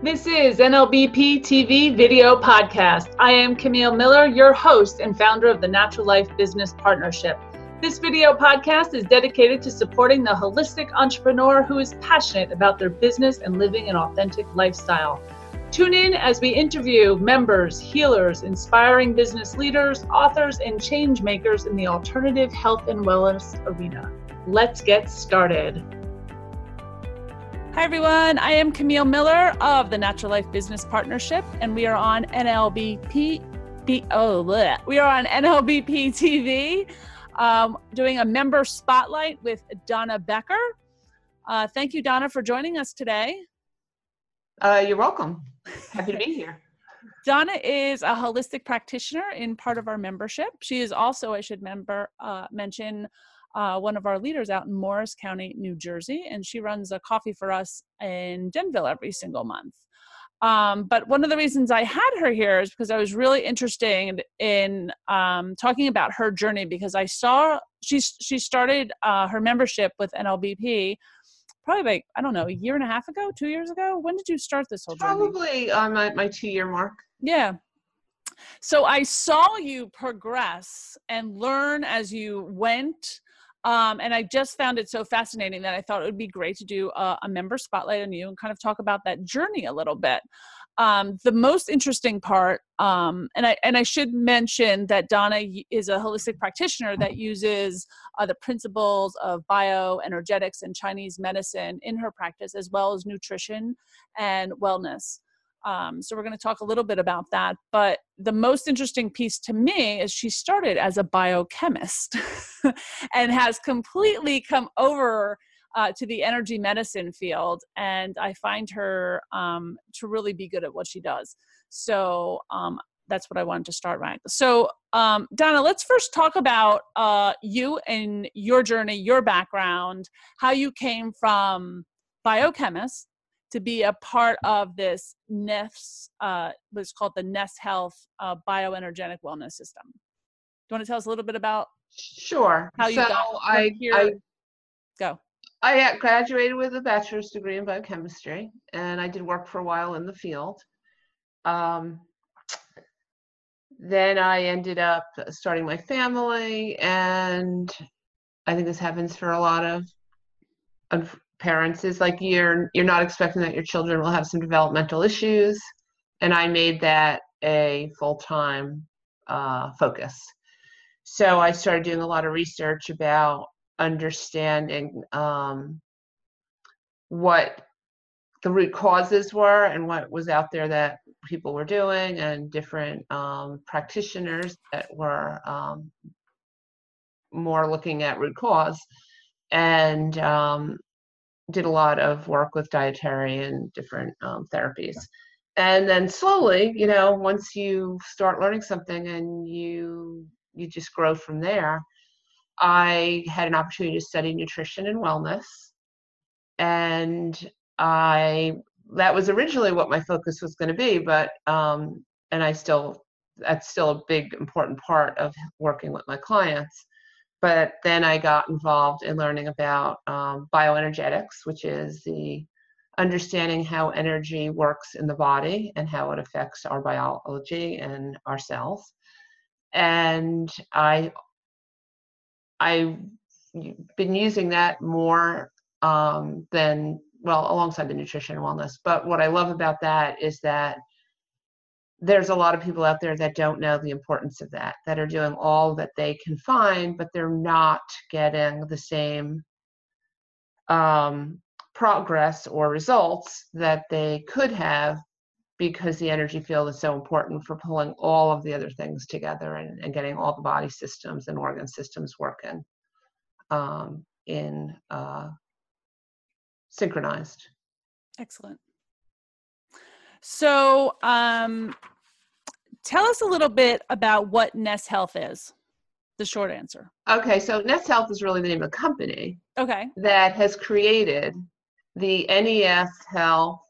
This is NLBP TV Video Podcast. I am Camille Miller, your host and founder of the Natural Life Business Partnership. This video podcast is dedicated to supporting the holistic entrepreneur who is passionate about their business and living an authentic lifestyle. Tune in as we interview members, healers, inspiring business leaders, authors, and change makers in the alternative health and wellness arena. Let's get started. Hi, everyone. I am Camille Miller of the Natural Life Business Partnership, and we are on NLBP. Oh, bleh. we are on NLBP TV um, doing a member spotlight with Donna Becker. Uh, thank you, Donna, for joining us today. Uh, you're welcome. Happy to be here. Donna is a holistic practitioner in part of our membership. She is also, I should member, uh, mention, uh, one of our leaders out in Morris County, New Jersey, and she runs a coffee for us in Denville every single month. Um, but one of the reasons I had her here is because I was really interested in um, talking about her journey because I saw she she started uh, her membership with NLBP probably like I don't know a year and a half ago, two years ago. When did you start this whole journey? Probably on my, my two year mark. Yeah. So I saw you progress and learn as you went um, and I just found it so fascinating that I thought it would be great to do a, a member spotlight on you and kind of talk about that journey a little bit. Um, the most interesting part, um, and I and I should mention that Donna is a holistic practitioner that uses uh, the principles of bioenergetics and Chinese medicine in her practice, as well as nutrition and wellness. Um, so we're going to talk a little bit about that. But the most interesting piece to me is she started as a biochemist and has completely come over uh, to the energy medicine field. And I find her um, to really be good at what she does. So um, that's what I wanted to start right. So, um, Donna, let's first talk about uh, you and your journey, your background, how you came from biochemist to be a part of this NES, uh, what's called the NES Health uh, Bioenergetic Wellness System. Do you want to tell us a little bit about? Sure. How you so got I, here? I, Go. I graduated with a bachelor's degree in biochemistry, and I did work for a while in the field. Um, then I ended up starting my family, and I think this happens for a lot of parents is like you're you're not expecting that your children will have some developmental issues. And i made that a full-time uh, focus. So i started doing a lot of research about understanding um, what the root causes were and what was out there that people were doing and different um, practitioners that were um, more looking at root cause. And um, did a lot of work with dietary and different um, therapies. And then slowly, you know, once you start learning something and you you just grow from there. I had an opportunity to study nutrition and wellness, and I that was originally what my focus was going to be, but um, and I still that's still a big important part of working with my clients but then I got involved in learning about um, bioenergetics, which is the understanding how energy works in the body and how it affects our biology and our cells. And I, I've been using that more um, than well, alongside the nutrition and wellness. But what I love about that is that there's a lot of people out there that don't know the importance of that, that are doing all that they can find, but they're not getting the same um, progress or results that they could have because the energy field is so important for pulling all of the other things together and, and getting all the body systems and organ systems working um, in uh, synchronized. Excellent. So, um, tell us a little bit about what NES Health is. The short answer. Okay, so NES Health is really the name of the company. Okay. That has created the NES Health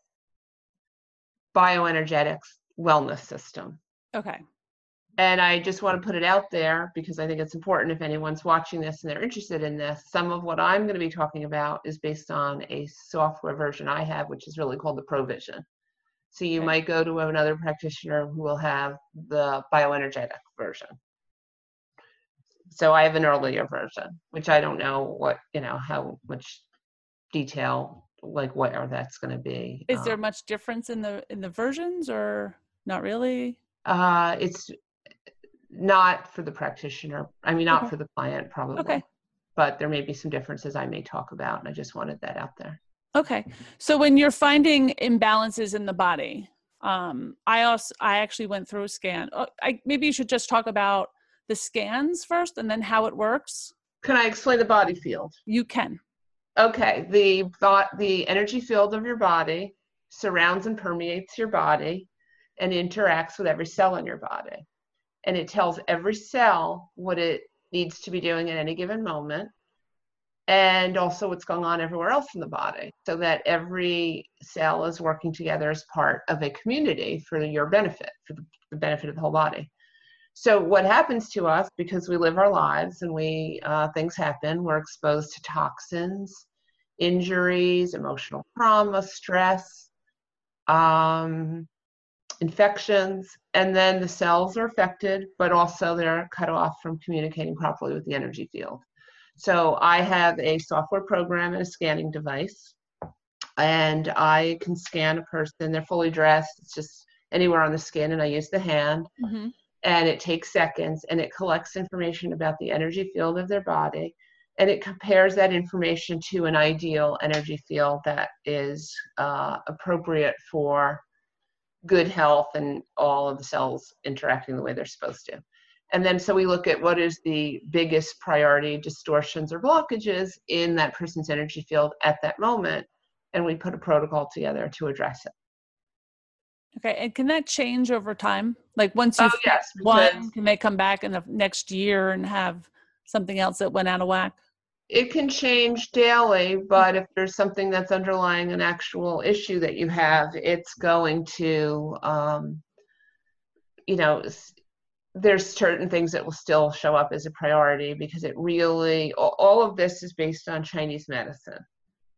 bioenergetics wellness system. Okay. And I just want to put it out there because I think it's important if anyone's watching this and they're interested in this. Some of what I'm going to be talking about is based on a software version I have, which is really called the Provision So you Okay. might go to another practitioner who will have the bioenergetic version. So I have an earlier version, which I don't know what, you know, how much detail, like where that's going to be. Is there Um, much difference in the in the versions or not really? Uh, it's not for the practitioner. I mean, not Okay. for the client, probably. Okay. But there may be some differences I may talk about, and I just wanted that out there. Okay. So when you're finding imbalances in the body, um, I also I actually went through a scan. Oh, I, maybe you should just talk about the scans first and then how it works. Can I explain the body field? You can. Okay, the thought, the energy field of your body surrounds and permeates your body and interacts with every cell in your body. And it tells every cell what it needs to be doing at any given moment and also what's going on everywhere else in the body so that every cell is working together as part of a community for your benefit, for the, benefit of the whole body. So what happens to us because we live our lives and we uh, things happen, we're exposed to toxins, injuries, emotional trauma, stress, um, infections, and then the cells are affected, but also they're cut off from communicating properly with the energy field. So I have a software program and a scanning device, and I can scan a person. They're fully dressed. It's just anywhere on the skin, and I use the hand hmm and it takes seconds and it collects information about the energy field of their body and it compares that information to an ideal energy field that is uh, appropriate for good health and all of the cells interacting the way they're supposed to and then so we look at what is the biggest priority distortions or blockages in that person's energy field at that moment and we put a protocol together to address it Okay. And can that change over time? Like once you oh yes one, can they come back in the next year and have something else that went out of whack? it can change daily, but if there's something that's underlying an actual issue that you have, it's going to, um, you know, there's certain things that will still show up as a priority because it really, all of this is based on Chinese medicine.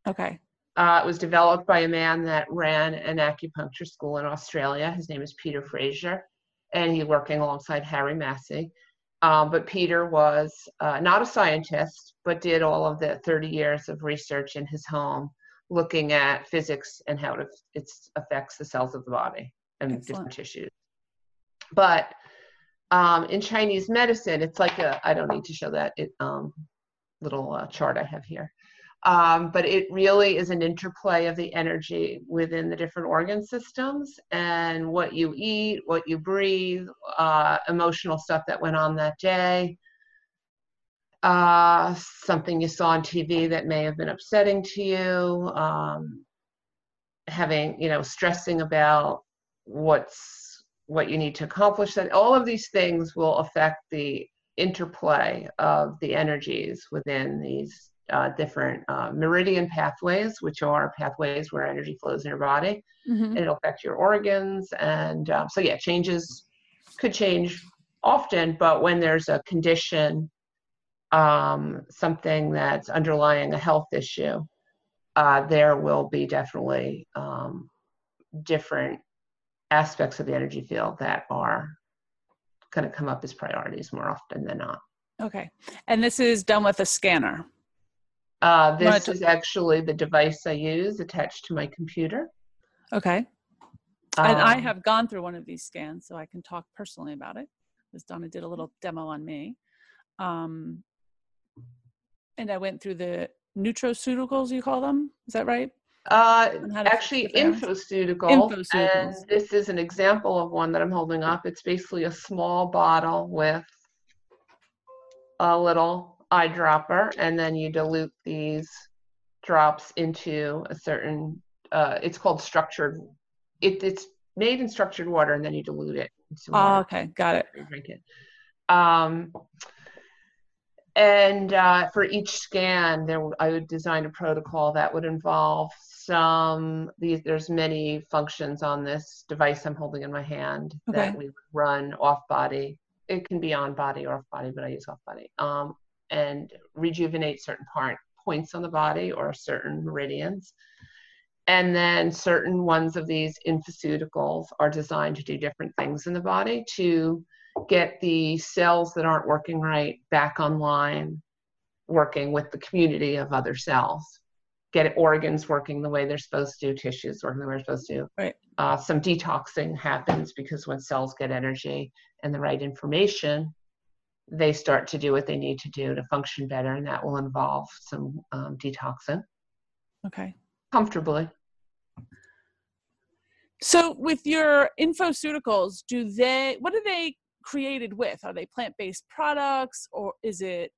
Okay. Uh, it was developed by a man that ran an acupuncture school in Australia. His name is Peter Fraser, and he's working alongside Harry Massey. Um, but Peter was uh, not a scientist, but did all of the 30 years of research in his home, looking at physics and how it, it affects the cells of the body and Excellent. different tissues. But um, in Chinese medicine, it's like a, I don't need to show that it, um, little uh, chart I have here. Um, but it really is an interplay of the energy within the different organ systems and what you eat, what you breathe, uh, emotional stuff that went on that day, uh, something you saw on TV that may have been upsetting to you, um, having, you know, stressing about what's what you need to accomplish. That all of these things will affect the interplay of the energies within these uh, different uh, meridian pathways, which are pathways where energy flows in your body, hmm and it'll affect your organs. And um, so, yeah, changes could change often, but when there's a condition, um, something that's underlying a health issue, uh, there will be definitely um, different aspects of the energy field that are going to come up as priorities more often than not. Okay. And this is done with a scanner. Uh, this is actually the device I use attached to my computer. Okay. And I Um, have gone through one of these scans, so I can talk personally about it. Because Donna did a little demo on me. Um, and I went through the nutraceuticals, you call them? Is that right? Uh, on how to fix actually, different areas. infoceuticals, Infoceuticals. and this is an example of one that I'm holding up. It's basically a small bottle with a little eyedropper, and then you dilute these drops into a certain. Uh, it's called structured. It, it's made in structured water, and then you dilute it. Oh, okay. Got it. drink it. Um, and uh, for each scan, there I would design a protocol that would involve some. These there's many functions on this device I'm holding in my hand that we run off body. It can be on body or off body, but I use off body. Um, and rejuvenate certain part points on the body or certain meridians. and then certain ones of these infoceuticals are designed to do different things in the body to get the cells that aren't working right back online, working with the community of other cells. Get organs working the way they're supposed to, tissues working the way they're supposed to. Right. Uh, some detoxing happens because when cells get energy and the right information, they start to do what they need to do to function better, and that will involve some um, detoxing Okay. comfortably. So with your infoceuticals, do they what are they created with? Are they plant-based products or is it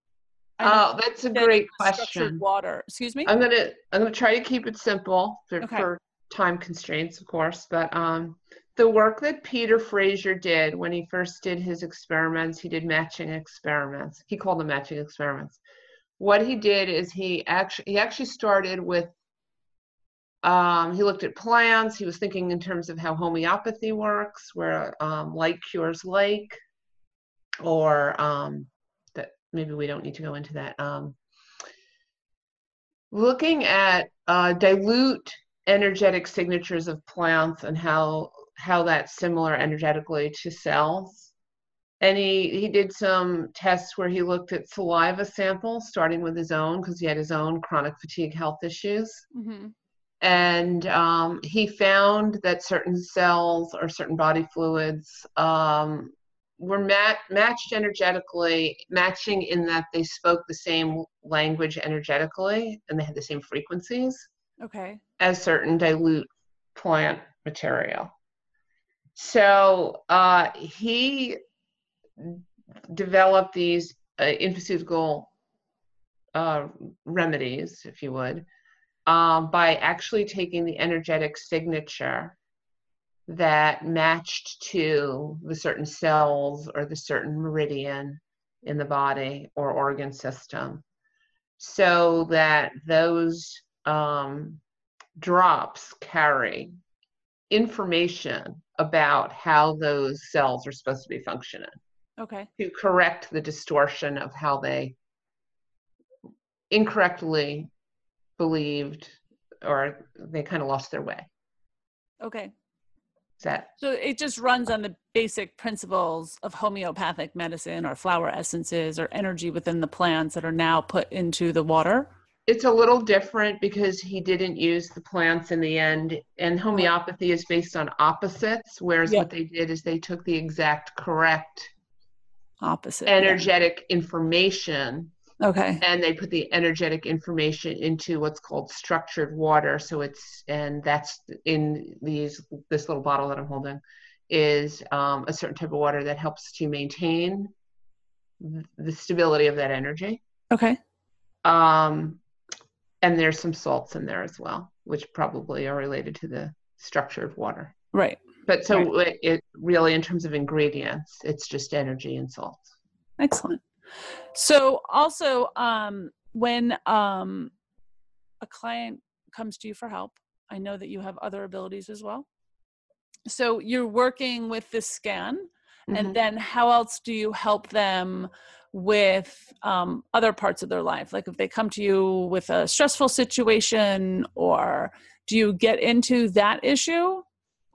Oh, that's a great structured question. water? Excuse me? I'm gonna I'm gonna try to keep it simple for, Okay. for time constraints, of course. But um, the work that Peter Fraser did when he first did his experiments, he did matching experiments. He called them matching experiments. What he did is he actually he actually started with um, he looked at plants. He was thinking in terms of how homeopathy works, where um, like cures like, or um, maybe we don't need to go into that. Um, looking at uh, dilute energetic signatures of plants and how how that's similar energetically to cells. And he, he did some tests where he looked at saliva samples, starting with his own, because he had his own chronic fatigue health issues hmm and um, he found that certain cells or certain body fluids um, were mat- matched energetically, matching in that they spoke the same language energetically and they had the same frequencies Okay. as certain dilute plant material. So uh, he developed these uh, uh, remedies, if you would, um, by actually taking the energetic signature that matched to the certain cells or the certain meridian in the body or organ system so that those um, drops carry information about how those cells are supposed to be functioning Okay. to correct the distortion of how they incorrectly believed or they kind of lost their way. Okay. Is that So it just runs on the basic principles of homeopathic medicine or flower essences or energy within the plants that are now put into the water. it's a little different because he didn't use the plants in the end and homeopathy is based on opposites whereas Yeah. what they did is they took the exact correct Opposite. yeah. energetic information Okay. and they put the energetic information into what's called structured water so it's and that's in these this little bottle that i'm holding is um, a certain type of water that helps to maintain the stability of that energy Okay. um, and there's some salts in there as well which probably are related to the structured water Right. but so it, it really in terms of ingredients it's just energy and salts Excellent. So also um when um a client comes to you for help, I know that you have other abilities as well. So you're working with this scan Mhm. and then how else do you help them with um, other parts of their life like if they come to you with a stressful situation or do you get into that issue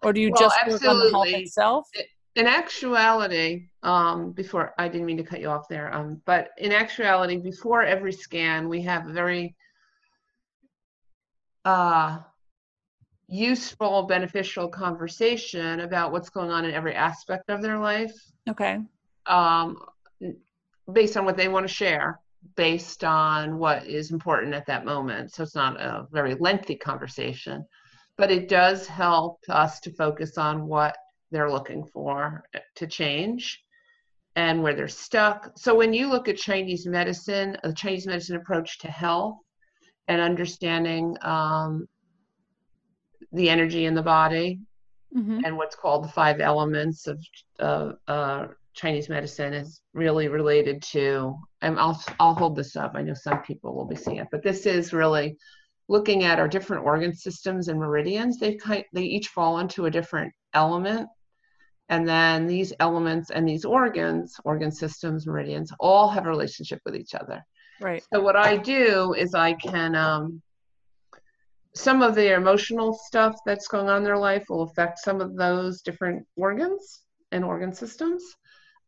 or do you Well, just work on the health absolutely. itself in actuality, um, before I didn't mean to cut you off there, um, but in actuality, before every scan, we have a very uh, useful, beneficial conversation about what's going on in every aspect of their life, okay um, based on what they want to share, based on what is important at that moment. So it's not a very lengthy conversation, but it does help us to focus on what they're looking for eh, to change and where they're stuck. So when you look at Chinese medicine, a Chinese medicine approach to health and understanding um, the energy in the body hmm and what's called the five elements of uh, uh, Chinese medicine is really related to. And I'll I'll hold this up. I know some people will be seeing it, but this is really looking at our different organ systems and meridians. They kind they each fall into a different element, and then these elements and these organs, organ systems, meridians, all have a relationship with each other. right. So what I do is I can um, some of the emotional stuff that's going on in their life will affect some of those different organs and organ systems.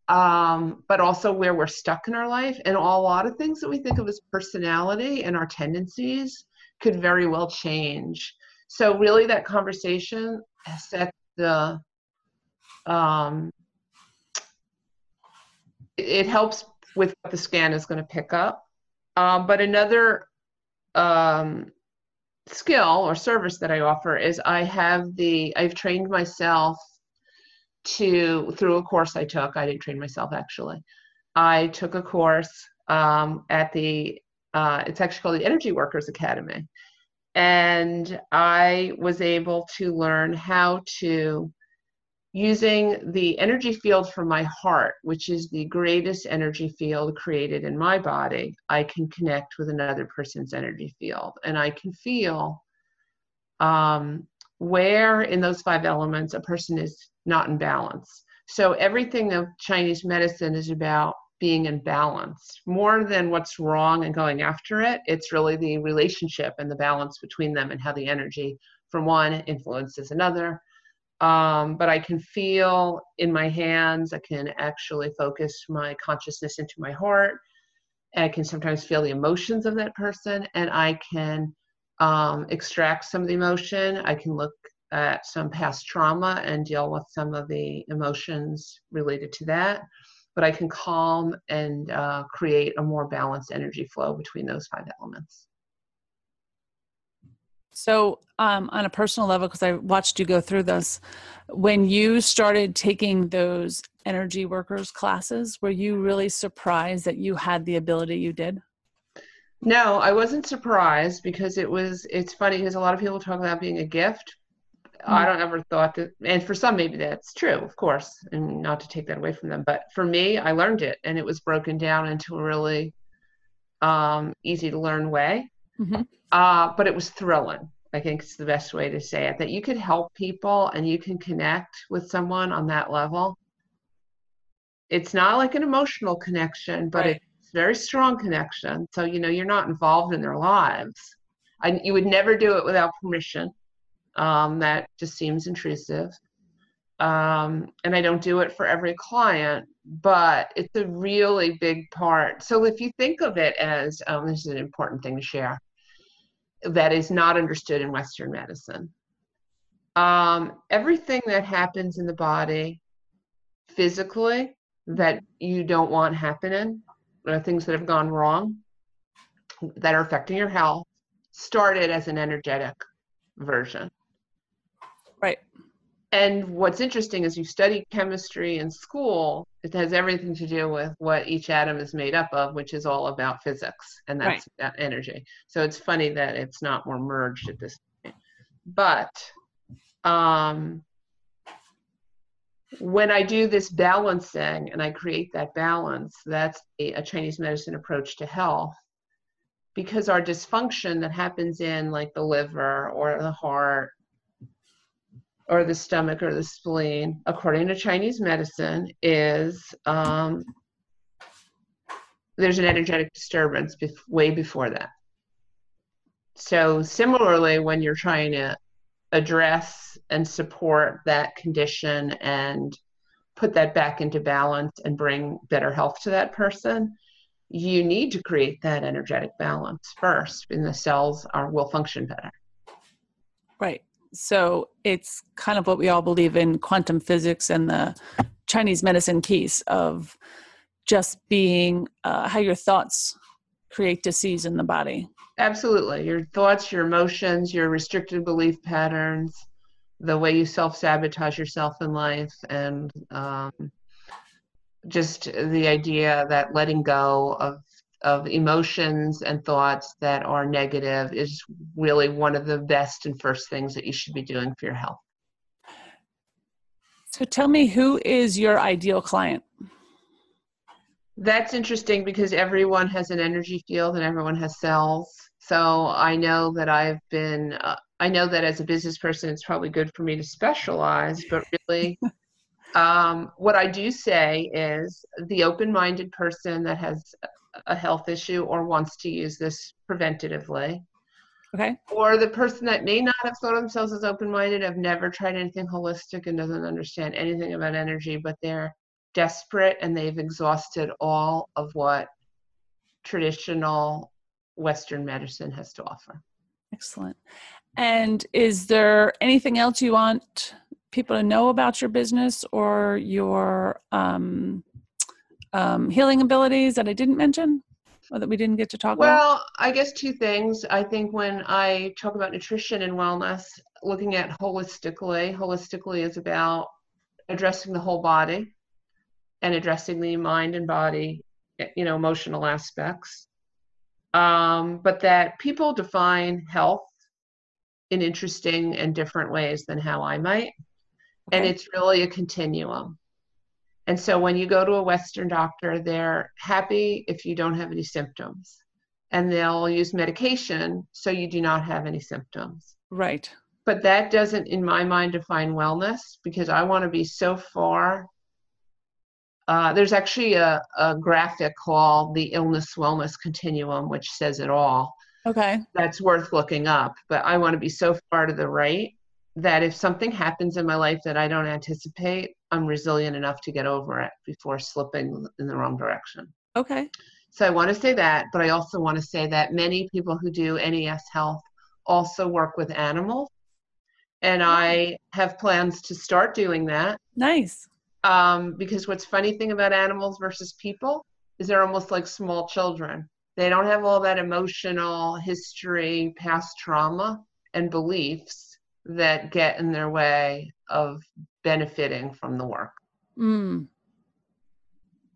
Um, but also where we're stuck in our life. And a lot of things that we think of as personality and our tendencies could very well change. So really that conversation sets the um, it helps with what the scan is going to pick up um, but another um, skill or service that I offer is I have the I've trained myself to through a course I took. I didn't train myself actually. I took a course um, at the uh, it's actually called the Energy Workers Academy, and I was able to learn how to using the energy field from my heart, which is the greatest energy field created in my body, I can connect with another person's energy field. And I can feel um, where in those five elements a person is not in balance. So everything of Chinese medicine is about being in balance more than what's wrong and going after it. It's really the relationship and the balance between them and how the energy from one influences another um, but I can feel in my hands. I can actually focus my consciousness into my heart. I can sometimes feel the emotions of that person, and I can um, extract some of the emotion. I can look at some past trauma and deal with some of the emotions related to that. But I can calm and uh, create a more balanced energy flow between those five elements. So, um, on a personal level, because I watched you go through this, when you started taking those energy workers classes, were you really surprised that you had the ability you did? No, I wasn't surprised because it was. It's funny because a lot of people talk about being a gift. Mm-hmm. I don't ever thought that, and for some maybe that's true, of course, and not to take that away from them. But for me, I learned it, and it was broken down into a really um, easy to learn way. Mm-hmm. Uh, but it was thrilling. I think it's the best way to say it that you could help people and you can connect with someone on that level. It's not like an emotional connection, but right. it's very strong connection. So, you know, you're not involved in their lives. And you would never do it without permission. Um, that just seems intrusive. Um, and I don't do it for every client, but it's a really big part. So if you think of it as um, this is an important thing to share that is not understood in Western medicine. Um, everything that happens in the body physically that you don't want happening, or things that have gone wrong that are affecting your health, started as an energetic version. And what's interesting is you study chemistry in school, it has everything to do with what each atom is made up of, which is all about physics, and that's right. that energy. So it's funny that it's not more merged at this point. But um, when I do this balancing and I create that balance, that's a, a Chinese medicine approach to health. Because our dysfunction that happens in like the liver or the heart or the stomach or the spleen, according to Chinese medicine, is um, there's an energetic disturbance bef- way before that. So, similarly, when you're trying to address and support that condition and put that back into balance and bring better health to that person, you need to create that energetic balance first, and the cells are will function better. Right. So it's kind of what we all believe in quantum physics and the Chinese medicine piece of just being uh, how your thoughts create disease in the body. Absolutely. Your thoughts, your emotions, your restricted belief patterns, the way you self sabotage yourself in life, and um, just the idea that letting go of of emotions and thoughts that are negative is really one of the best and first things that you should be doing for your health. So tell me, who is your ideal client? That's interesting because everyone has an energy field and everyone has cells. So I know that I've been, uh, I know that as a business person, it's probably good for me to specialize, but really, um, what I do say is the open minded person that has a health issue or wants to use this preventatively. Okay. Or the person that may not have thought of themselves as open minded, have never tried anything holistic and doesn't understand anything about energy, but they're desperate and they've exhausted all of what traditional Western medicine has to offer. Excellent. And is there anything else you want people to know about your business or your um, um, healing abilities that I didn't mention or that we didn't get to talk well, about? Well, I guess two things. I think when I talk about nutrition and wellness, looking at holistically, holistically is about addressing the whole body and addressing the mind and body, you know, emotional aspects. Um, but that people define health in interesting and different ways than how I might. Okay. And it's really a continuum. And so when you go to a Western doctor, they're happy if you don't have any symptoms. And they'll use medication so you do not have any symptoms. Right. But that doesn't, in my mind, define wellness because I want to be so far. Uh, there's actually a, a graphic called the illness wellness continuum, which says it all. Okay. That's worth looking up. But I want to be so far to the right that if something happens in my life that I don't anticipate, I'm resilient enough to get over it before slipping in the wrong direction. Okay. So I want to say that, but I also want to say that many people who do NES health also work with animals. And I have plans to start doing that. Nice. Um, because what's funny thing about animals versus people is they're almost like small children. They don't have all that emotional history, past trauma, and beliefs that get in their way of benefiting from the work. Mm.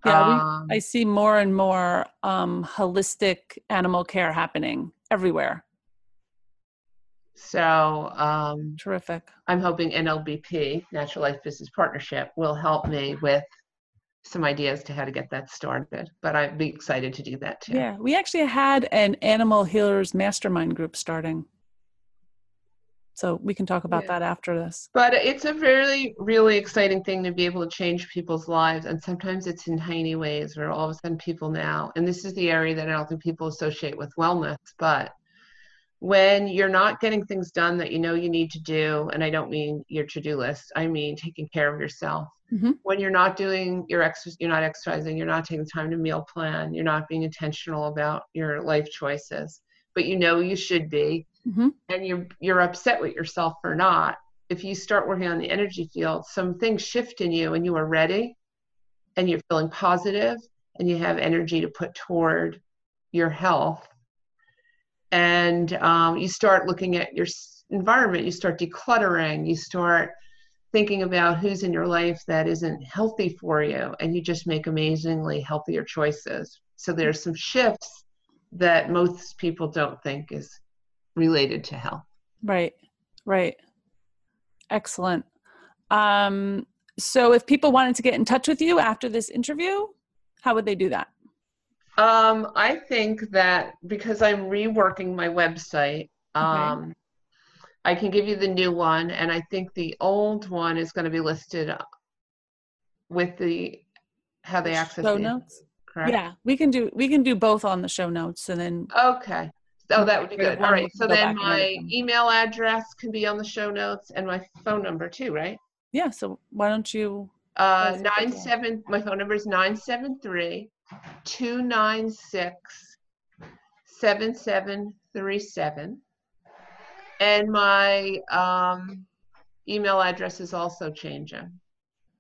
Yeah, um, we, I see more and more um, holistic animal care happening everywhere. So, um, terrific. I'm hoping NLBP, Natural Life Business Partnership, will help me with some ideas to how to get that started. But I'd be excited to do that too. Yeah, we actually had an animal healers mastermind group starting. So we can talk about yeah. that after this. But it's a really, really exciting thing to be able to change people's lives. And sometimes it's in tiny ways where all of a sudden people now, and this is the area that I don't think people associate with wellness, but when you're not getting things done that you know you need to do, and I don't mean your to do list, I mean taking care of yourself. Mm-hmm. When you're not doing your exercise, you're not exercising, you're not taking time to meal plan, you're not being intentional about your life choices, but you know you should be mm-hmm. and you're you're upset with yourself or not if you start working on the energy field some things shift in you and you are ready and you're feeling positive and you have energy to put toward your health and um, you start looking at your environment you start decluttering you start thinking about who's in your life that isn't healthy for you and you just make amazingly healthier choices so there's some shifts that most people don't think is related to health. Right, right. Excellent. Um, so, if people wanted to get in touch with you after this interview, how would they do that? Um, I think that because I'm reworking my website, um, okay. I can give you the new one, and I think the old one is going to be listed with the how they access show notes. Correct? Yeah, we can do we can do both on the show notes, and then okay. Oh, that would be good. All right. So then my email address can be on the show notes and my phone number too, right? Yeah. So why don't you? Uh, nine seven. My phone number is nine seven three two nine six seven seven three seven, and my um, email address is also changing.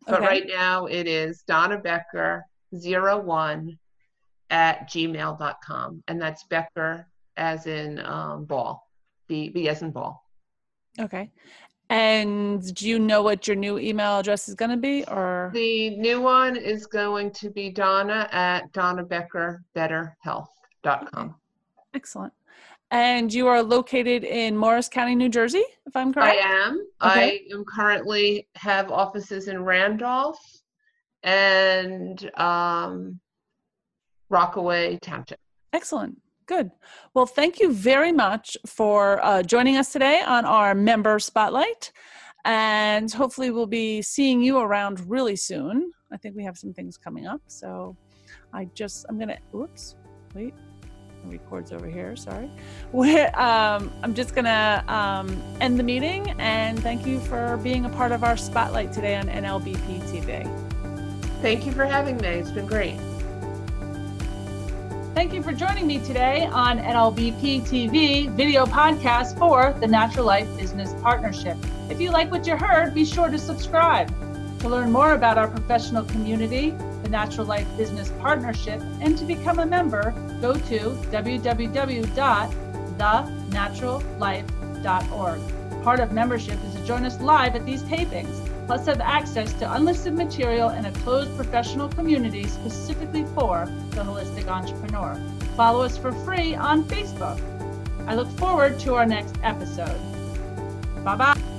But okay. right now it is Donna Becker zero one at gmail.com and that's Becker as in um, ball, B, B as in ball. Okay. And do you know what your new email address is going to be or? The new one is going to be Donna at donnabeckerbetterhealth.com. Okay. Excellent. And you are located in Morris County, New Jersey, if I'm correct? I am. Okay. I am currently have offices in Randolph and um, Rockaway Township. Excellent. Good. Well, thank you very much for uh, joining us today on our member spotlight. And hopefully, we'll be seeing you around really soon. I think we have some things coming up. So I just, I'm going to, oops, wait. records over here. Sorry. Um, I'm just gonna um, end the meeting and thank you for being a part of our spotlight today on NLBP TV. Thank you for having me. It's been great. Thank you for joining me today on NLBP TV video podcast for the Natural Life Business Partnership. If you like what you heard, be sure to subscribe. To learn more about our professional community, the Natural Life Business Partnership, and to become a member, go to www.thenaturallife.org. Part of membership is to join us live at these tapings, plus have access to unlisted material and a closed professional community specifically for the holistic entrepreneur. Follow us for free on Facebook. I look forward to our next episode. Bye bye.